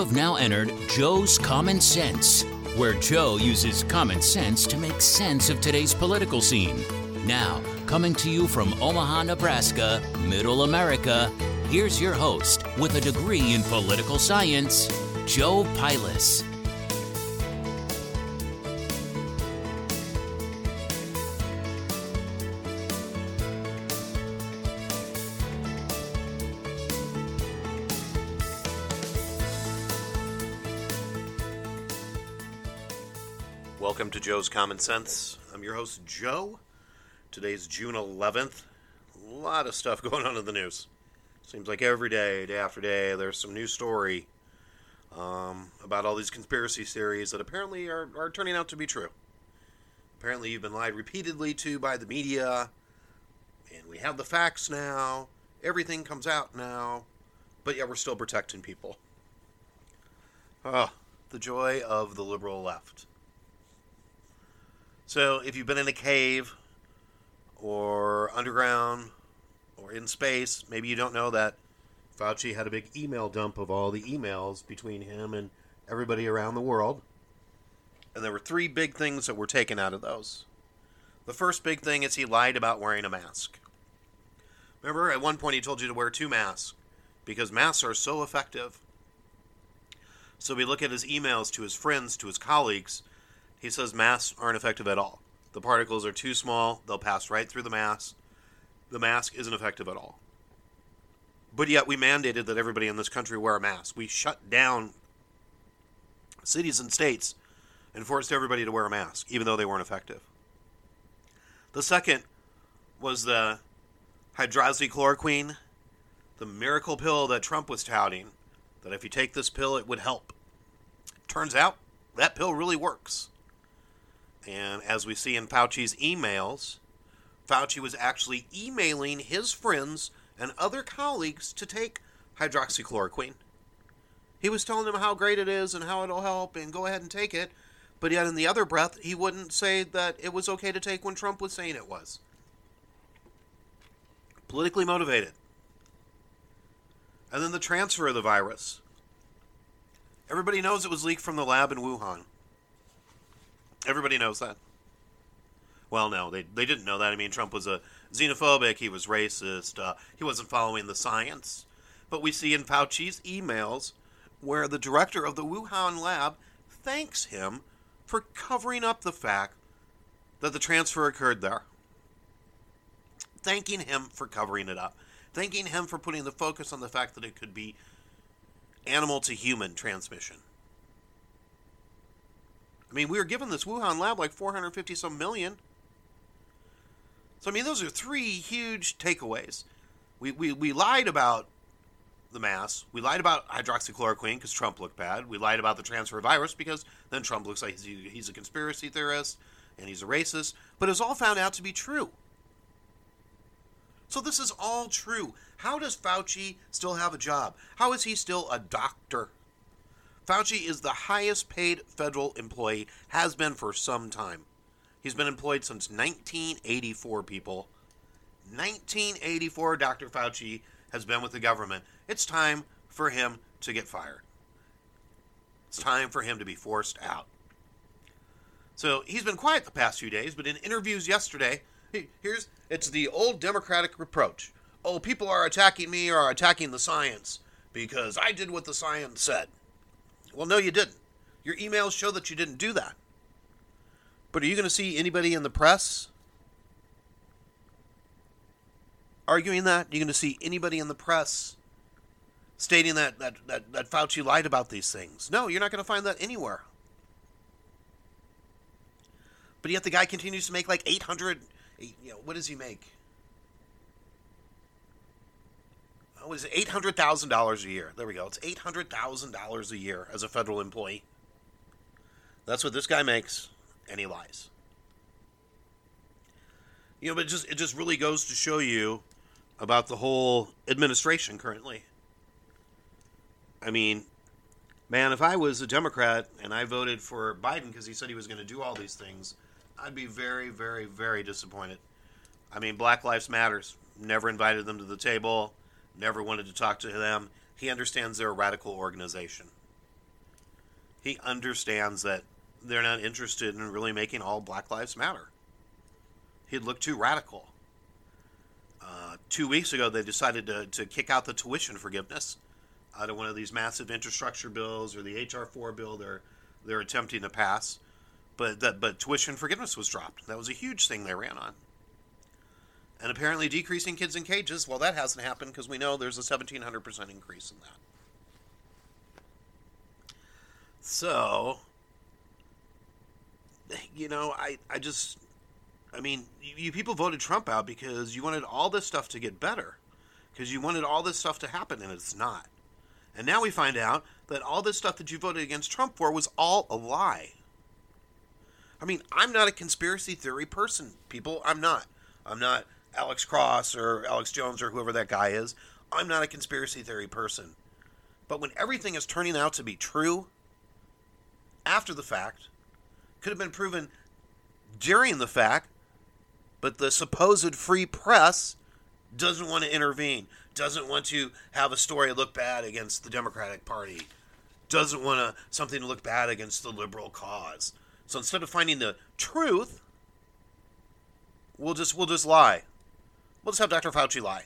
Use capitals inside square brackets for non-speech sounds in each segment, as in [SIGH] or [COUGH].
have now entered Joe's Common Sense, where Joe uses common sense to make sense of today's political scene. Now, coming to you from Omaha, Nebraska, Middle America, here's your host with a degree in political science, Joe Pilas. Welcome to Joe's Common Sense. I'm your host, Joe. Today's June 11th. A lot of stuff [LAUGHS] going on in the news. Seems like every day, day after day, there's some new story um, about all these conspiracy theories that apparently are, are turning out to be true. Apparently, you've been lied repeatedly to by the media, and we have the facts now. Everything comes out now, but yet we're still protecting people. Oh, the joy of the liberal left. So, if you've been in a cave or underground or in space, maybe you don't know that Fauci had a big email dump of all the emails between him and everybody around the world. And there were three big things that were taken out of those. The first big thing is he lied about wearing a mask. Remember, at one point he told you to wear two masks because masks are so effective. So we look at his emails to his friends, to his colleagues, he says masks aren't effective at all. The particles are too small, they'll pass right through the mask. The mask isn't effective at all. But yet we mandated that everybody in this country wear a mask. We shut down cities and states and forced everybody to wear a mask, even though they weren't effective. The second was the hydroxychloroquine, the miracle pill that Trump was touting, that if you take this pill, it would help. Turns out that pill really works. And as we see in Fauci's emails, Fauci was actually emailing his friends and other colleagues to take hydroxychloroquine. He was telling them how great it is and how it'll help and go ahead and take it, but yet in the other breath, he wouldn't say that it was okay to take when Trump was saying it was. Politically motivated. And then the transfer of the virus. Everybody knows it was leaked from the lab in Wuhan. Everybody knows that. Well, no, they, they didn't know that. I mean, Trump was a xenophobic, he was racist, uh, he wasn't following the science. But we see in Fauci's emails where the director of the Wuhan lab thanks him for covering up the fact that the transfer occurred there. Thanking him for covering it up. Thanking him for putting the focus on the fact that it could be animal to human transmission. I mean, we were given this Wuhan lab like 450 some million. So, I mean, those are three huge takeaways. We, we, we lied about the mass. We lied about hydroxychloroquine because Trump looked bad. We lied about the transfer virus because then Trump looks like he's, he's a conspiracy theorist and he's a racist. But it was all found out to be true. So, this is all true. How does Fauci still have a job? How is he still a doctor? Fauci is the highest paid federal employee, has been for some time. He's been employed since 1984, people. 1984, Dr. Fauci has been with the government. It's time for him to get fired. It's time for him to be forced out. So he's been quiet the past few days, but in interviews yesterday, here's it's the old Democratic reproach. Oh, people are attacking me or attacking the science because I did what the science said. Well, no, you didn't. Your emails show that you didn't do that. But are you going to see anybody in the press arguing that? Are you going to see anybody in the press stating that, that, that, that Fauci lied about these things? No, you're not going to find that anywhere. But yet the guy continues to make like 800, you know, what does he make? What is it, $800,000 a year? There we go. It's $800,000 a year as a federal employee. That's what this guy makes, and he lies. You know, but it just it just really goes to show you about the whole administration currently. I mean, man, if I was a Democrat and I voted for Biden because he said he was going to do all these things, I'd be very, very, very disappointed. I mean, Black Lives Matters never invited them to the table, never wanted to talk to them. He understands they're a radical organization. He understands that they're not interested in really making all Black Lives Matter. He'd look too radical. Uh, two weeks ago, they decided to, to kick out the tuition forgiveness out of one of these massive infrastructure bills or the HR four bill they're they're attempting to pass. But that but tuition forgiveness was dropped. That was a huge thing they ran on. And apparently decreasing kids in cages, well that hasn't happened because we know there's a 1700% increase in that. So you know, I I just I mean, you, you people voted Trump out because you wanted all this stuff to get better. Because you wanted all this stuff to happen and it's not. And now we find out that all this stuff that you voted against Trump for was all a lie. I mean, I'm not a conspiracy theory person, people. I'm not. I'm not Alex Cross or Alex Jones or whoever that guy is. I'm not a conspiracy theory person. But when everything is turning out to be true after the fact, could have been proven during the fact, but the supposed free press doesn't want to intervene, doesn't want to have a story look bad against the Democratic Party, doesn't want to, something to look bad against the liberal cause. So instead of finding the truth, we'll just we'll just lie. We'll just have Dr. Fauci lie.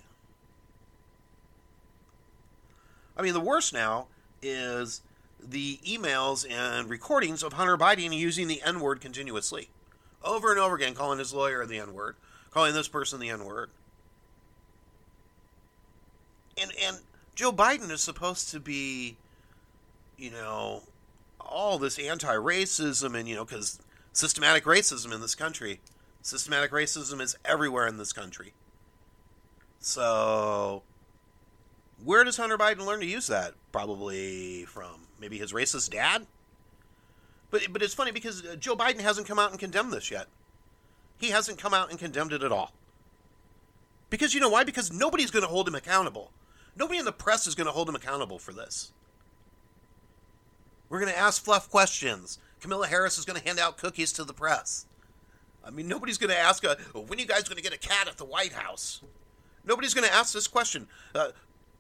I mean, the worst now is the emails and recordings of Hunter Biden using the N word continuously, over and over again, calling his lawyer the N word, calling this person the N word and and Joe Biden is supposed to be, you know, all this anti-racism and you know because systematic racism in this country, systematic racism is everywhere in this country. So, where does Hunter Biden learn to use that? Probably from maybe his racist dad. But but it's funny because uh, Joe Biden hasn't come out and condemned this yet. He hasn't come out and condemned it at all. Because you know why? Because nobody's going to hold him accountable. Nobody in the press is going to hold him accountable for this. We're going to ask fluff questions. Kamala Harris is going to hand out cookies to the press. I mean, nobody's going to ask, a, oh, when are you guys going to get a cat at the White House? Nobody's going to ask this question. Uh,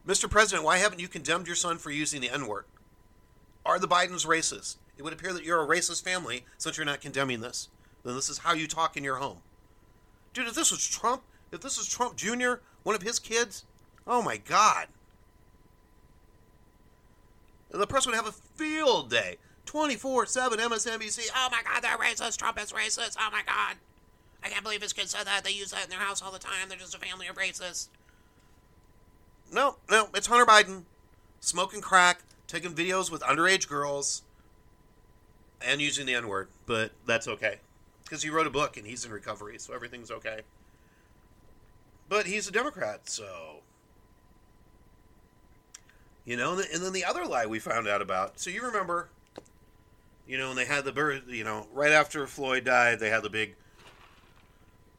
Mr. President, why haven't you condemned your son for using the N word? Are the Bidens racist? It would appear that you're a racist family since you're not condemning this. Then this is how you talk in your home. Dude, if this was Trump, if this was Trump Jr., one of his kids, Oh my God. The press would have a field day. 24 7 MSNBC. Oh my God, they're racist. Trump is racist. Oh my God. I can't believe his kids said that. They use that in their house all the time. They're just a family of racists. No, no, it's Hunter Biden smoking crack, taking videos with underage girls, and using the N word. But that's okay. Because he wrote a book and he's in recovery, so everything's okay. But he's a Democrat, so you know, and then the other lie we found out about. So you remember, you know, when they had the birth, you know, right after Floyd died, they had the big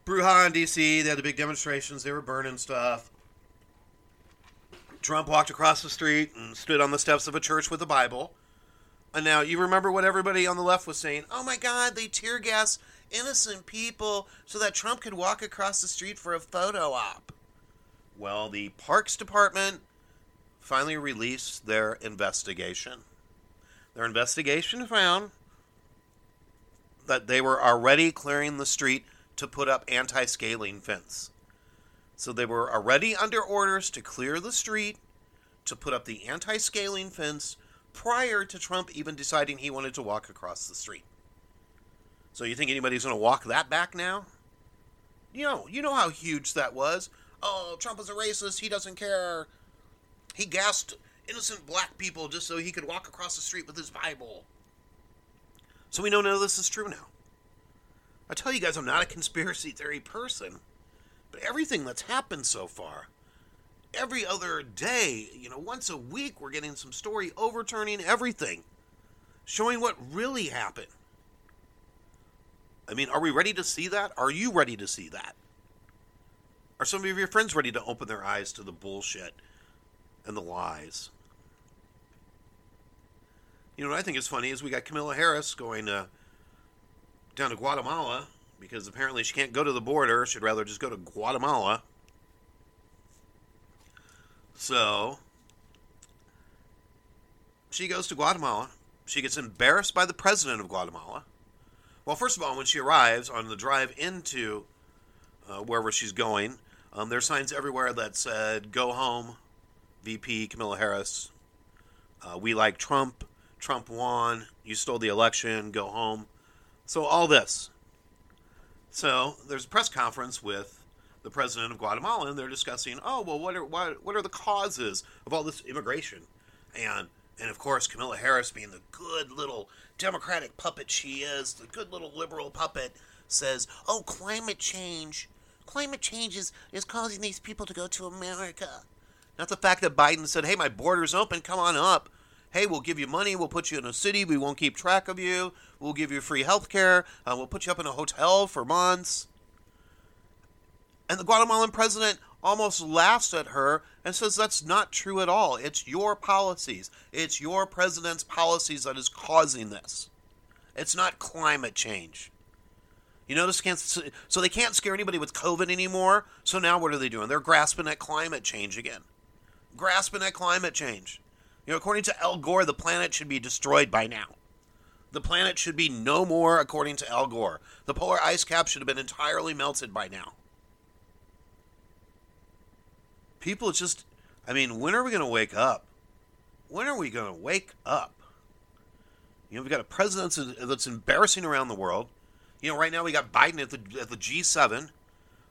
brouhaha in D.C. They had the big demonstrations. They were burning stuff. Trump walked across the street and stood on the steps of a church with a Bible. And now you remember what everybody on the left was saying? Oh my God, they tear gas innocent people so that Trump could walk across the street for a photo op. Well, the Parks Department finally released their investigation. Their investigation found that they were already clearing the street to put up anti scaling fence. So they were already under orders to clear the street to put up the anti scaling fence prior to Trump even deciding he wanted to walk across the street. So you think anybody's going to walk that back now? You know, you know how huge that was. Oh, Trump is a racist. He doesn't care. He gassed innocent black people just so he could walk across the street with his Bible. So we know of this is true now. I tell you guys, I'm not a conspiracy theory person, but everything that's happened so far, every other day, you know, once a week, we're getting some story overturning everything, showing what really happened. I mean, are we ready to see that? Are you ready to see that? Are some of your friends ready to open their eyes to the bullshit and the lies. You know what I think is funny is we got Kamala Harris going uh, down to Guatemala because apparently she can't go to the border. She'd rather just go to Guatemala. So she goes to Guatemala she gets embarrassed by the president of Guatemala. Well, first of all, when she arrives on the drive into uh, wherever she's going, um, there are signs everywhere that said, Go home, VP Kamala Harris. Uh, we like Trump. Trump won. You stole the election. Go home. So, all this. So, there's a press conference with the president of Guatemala, and they're discussing, oh, well, what are, what, what are the causes of all this immigration? And, and of course, Kamala Harris, being the good little Democratic puppet she is, the good little liberal puppet, says, oh, climate change. Climate change is, is causing these people to go to America. Not the fact that Biden said, hey, my border's open, come on up. Hey, we'll give you money, we'll put you in a city, we won't keep track of you, we'll give you free health care, uh, we'll put you up in a hotel for months. And the Guatemalan president almost laughs at her and says that's not true at all. It's your policies. It's your president's policies that is causing this. It's not climate change. You notice can't so they can't scare anybody with COVID anymore. So now what are they doing? They're grasping at climate change again. Grasping at climate change. You know, according to Al Gore, the planet should be destroyed by now. The planet should be no more, according to Al Gore. The polar ice cap should have been entirely melted by now. people just, I mean, when are we going to wake up? When are we going to wake up? You know, we've got a president that's embarrassing around the world. You know, right now we got Biden at the at the G7.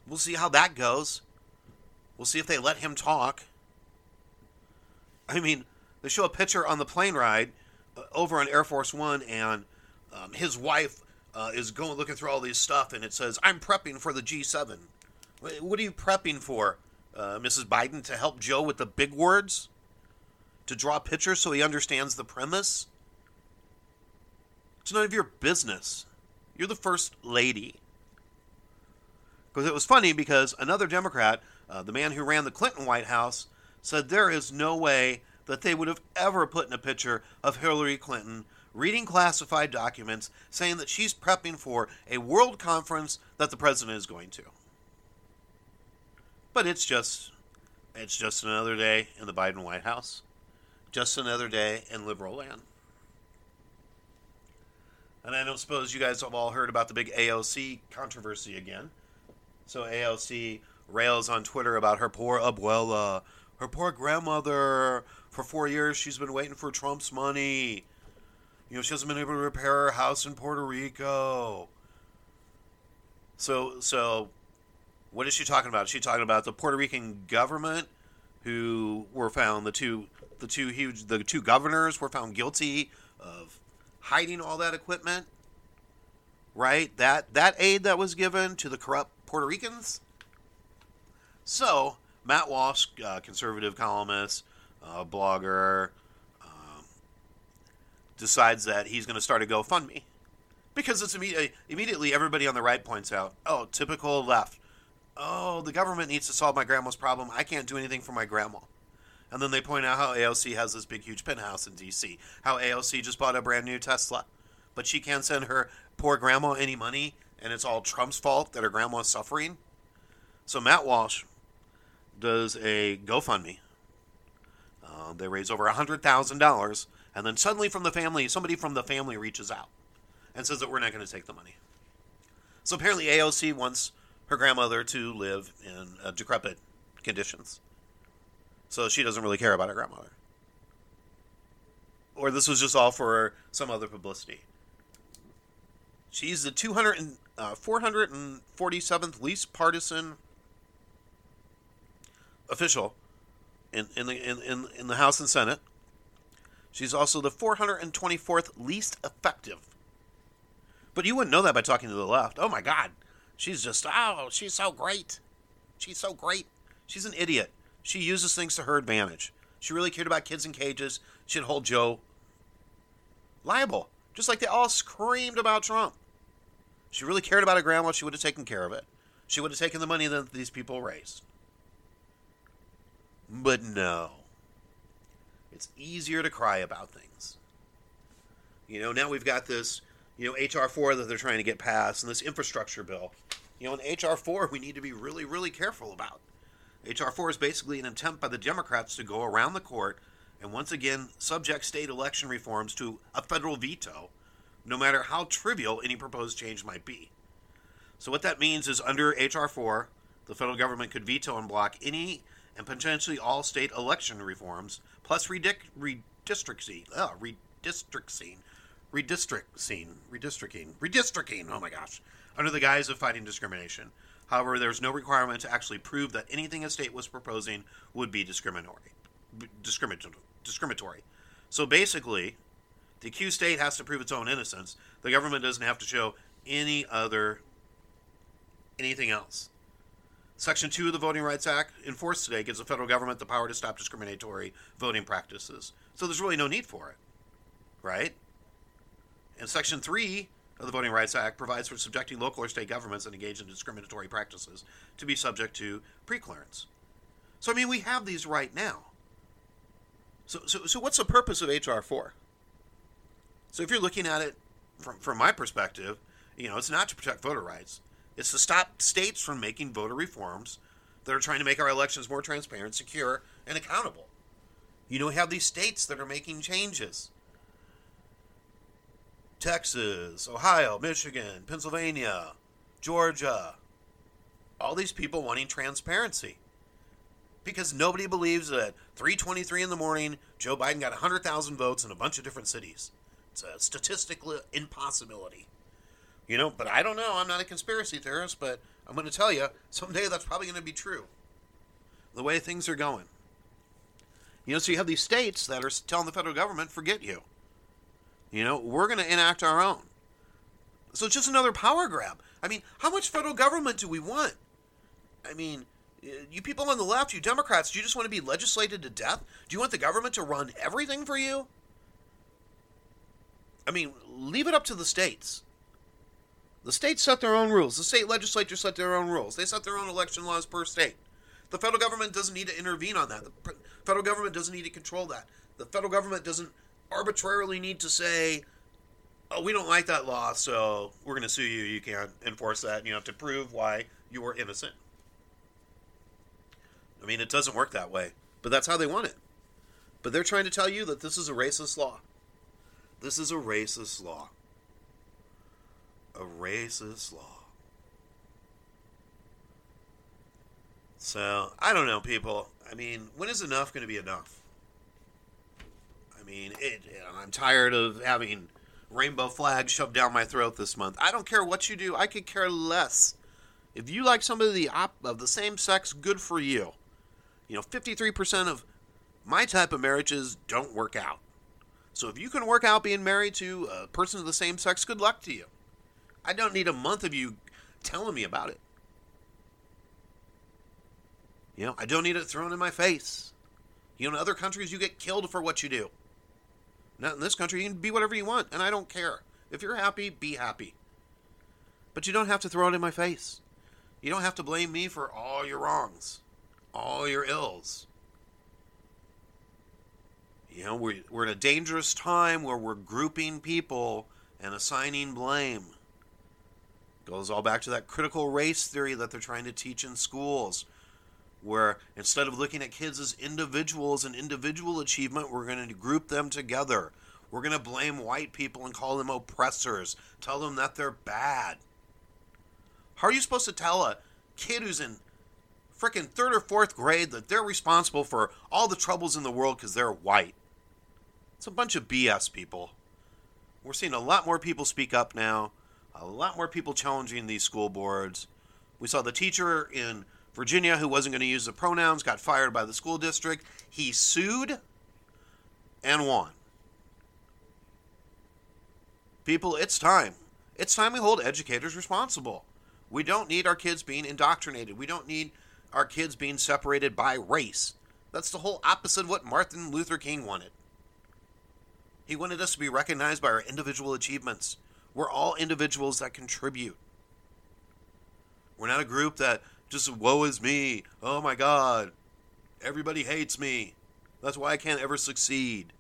We'll see how that goes. We'll see if they let him talk. I mean, they show a picture on the plane ride uh, over on Air Force One, and um, his wife uh, is going looking through all these stuff, and it says, "I'm prepping for the G7." What are you prepping for? uh, Mrs. Biden to help Joe with the big words, to draw pictures so he understands the premise. It's none of your business. You're the first lady. Because it was funny because another Democrat, uh, the man who ran the Clinton White House, said there is no way that they would have ever put in a picture of Hillary Clinton reading classified documents saying that she's prepping for a world conference that the president is going to. But it's just it's just another day in the Biden White House. Just another day in liberal land. And I don't suppose you guys have all heard about the big AOC controversy again. So AOC rails on Twitter about her poor uh, abuela, uh, her poor grandmother. For four years, she's been waiting for Trump's money. You know, she hasn't been able to repair her house in Puerto Rico. So, so what is she talking about? Is she talking about the Puerto Rican government who were found the two the two huge the two governors were found guilty of hiding all that equipment? Right? That that aid that was given to the corrupt Puerto Ricans? So, Matt Walsh, uh, conservative columnist, uh, blogger, um, decides that he's going to start a GoFundMe because it's immediately immediately everybody on the right points out, oh, typical left oh, the government needs to solve my grandma's problem. I can't do anything for my grandma. And then they point out how AOC has this big, huge penthouse in D.C. How AOC just bought a brand new Tesla, but she can't send her poor grandma any money, and it's all Trump's fault that her grandma's suffering. So Matt Walsh does a GoFundMe. Uh, they raise over $100,000, and then suddenly from the family, somebody from the family reaches out and says that we're not going to take the money. So apparently AOC wants her grandmother to live in uh, decrepit conditions. So she doesn't really care about her grandmother. Or this was just all for some other publicity. She's the 200 and, uh, 447th least partisan official in, in, the, in, in the House and Senate. She's also the 424th least effective. But you wouldn't know that by talking to the left. Oh my God. She's just, oh, she's so great. She's so great. She's an idiot. She uses things to her advantage. She really cared about kids in cages. She'd hold Joe liable, just like they all screamed about Trump. She really cared about her grandma. She would have taken care of it. She would have taken the money that these people raised. But no. It's easier to cry about things. You know, now we've got this you know, HR4 that they're trying to get passed and this infrastructure bill. You know, in HR4, we need to be really, really careful about. HR4 is basically an attempt by the Democrats to go around the court and once again subject state election reforms to a federal veto, no matter how trivial any proposed change might be. So, what that means is under H.R. 4, the federal government could veto and block any and potentially all state election reforms, plus redic- redistricting, uh, redistricting, redistricting, redistricting, redistricting, oh my gosh, under the guise of fighting discrimination. However, there's no requirement to actually prove that anything a state was proposing would be discriminatory. Discriminatory. discriminatory. So basically, the accused state has to prove its own innocence. The government doesn't have to show any other anything else. Section 2 of the Voting Rights Act, enforced today, gives the federal government the power to stop discriminatory voting practices. So there's really no need for it, right? And Section 3 of the Voting Rights Act provides for subjecting local or state governments that engage in discriminatory practices to be subject to preclearance. So, I mean, we have these right now. So, so, so what's the purpose of H.R. 4? So, if you're looking at it from, from my perspective, you know, it's not to protect voter rights. It's to stop states from making voter reforms that are trying to make our elections more transparent, secure, and accountable. You know, we have these states that are making changes. Texas, Ohio, Michigan, Pennsylvania, Georgia. All these people wanting transparency. Because nobody believes that 323 in the morning, Joe Biden got 100,000 votes in a bunch of different cities. It's a statistical impossibility. You know, but I don't know. I'm not a conspiracy theorist, but I'm going to tell you someday that's probably going to be true. The way things are going. You know, so you have these states that are telling the federal government, forget you. You know, we're going to enact our own. So it's just another power grab. I mean, how much federal government do we want? I mean, you people on the left, you Democrats, do you just want to be legislated to death? Do you want the government to run everything for you? I mean, leave it up to the states. The states set their own rules. The state legislature set their own rules. They set their own election laws per state. The federal government doesn't need to intervene on that. The federal government doesn't need to control that. The federal government doesn't arbitrarily need to say, "Oh, we don't like that law, so we're going to sue you. You can't enforce that. You have to prove why you were innocent." I mean, it doesn't work that way, but that's how they want it. But they're trying to tell you that this is a racist law. This is a racist law a racist law. So, I don't know, people. I mean, when is enough going to be enough? I mean, it, I'm tired of having rainbow flags shoved down my throat this month. I don't care what you do. I could care less. If you like somebody of the, op- of the same sex, good for you. You know, 53% of my type of marriages don't work out. So if you can work out being married to a person of the same sex, good luck to you. I don't need a month of you telling me about it. You know, I don't need it thrown in my face. You know, in other countries, you get killed for what you do. Not in this country, you can be whatever you want, and I don't care. If you're happy, be happy. But you don't have to throw it in my face. You don't have to blame me for all your wrongs, all your ills. You know, we're, we're in a dangerous time where we're grouping people and assigning blame. Goes all back to that critical race theory that they're trying to teach in schools, where instead of looking at kids as individuals and individual achievement, we're going to group them together. We're going to blame white people and call them oppressors, tell them that they're bad. How are you supposed to tell a kid who's in freaking third or fourth grade that they're responsible for all the troubles in the world because they're white? It's a bunch of BS, people. We're seeing a lot more people speak up now a lot more people challenging these school boards. We saw the teacher in Virginia who wasn't going to use the pronouns got fired by the school district. He sued and won. People, it's time. It's time we hold educators responsible. We don't need our kids being indoctrinated. We don't need our kids being separated by race. That's the whole opposite of what Martin Luther King wanted. He wanted us to be recognized by our individual achievements. We're all individuals that contribute. We're not a group that just woe is me. Oh my God. Everybody hates me. That's why I can't ever succeed.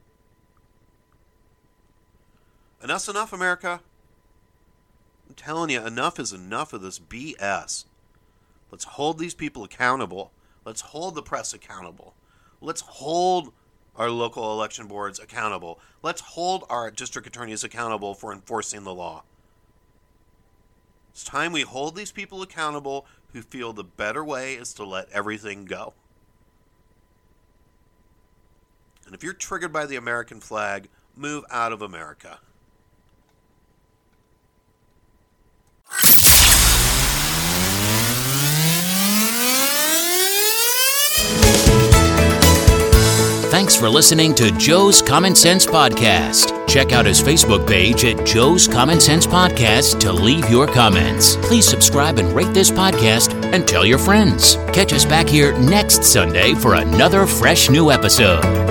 Enough's enough, America. I'm telling you, enough is enough of this BS. Let's hold these people accountable. Let's hold the press accountable. Let's hold our local election boards accountable. Let's hold our district attorneys accountable for enforcing the law. It's time we hold these people accountable who feel the better way is to let everything go. And if you're triggered by the American flag, move out of America. Thanks for listening to Joe's Common Sense Podcast. Check out his Facebook page at Joe's Common Sense Podcast to leave your comments. Please subscribe and rate this podcast and tell your friends. Catch us back here next Sunday for another fresh new episode.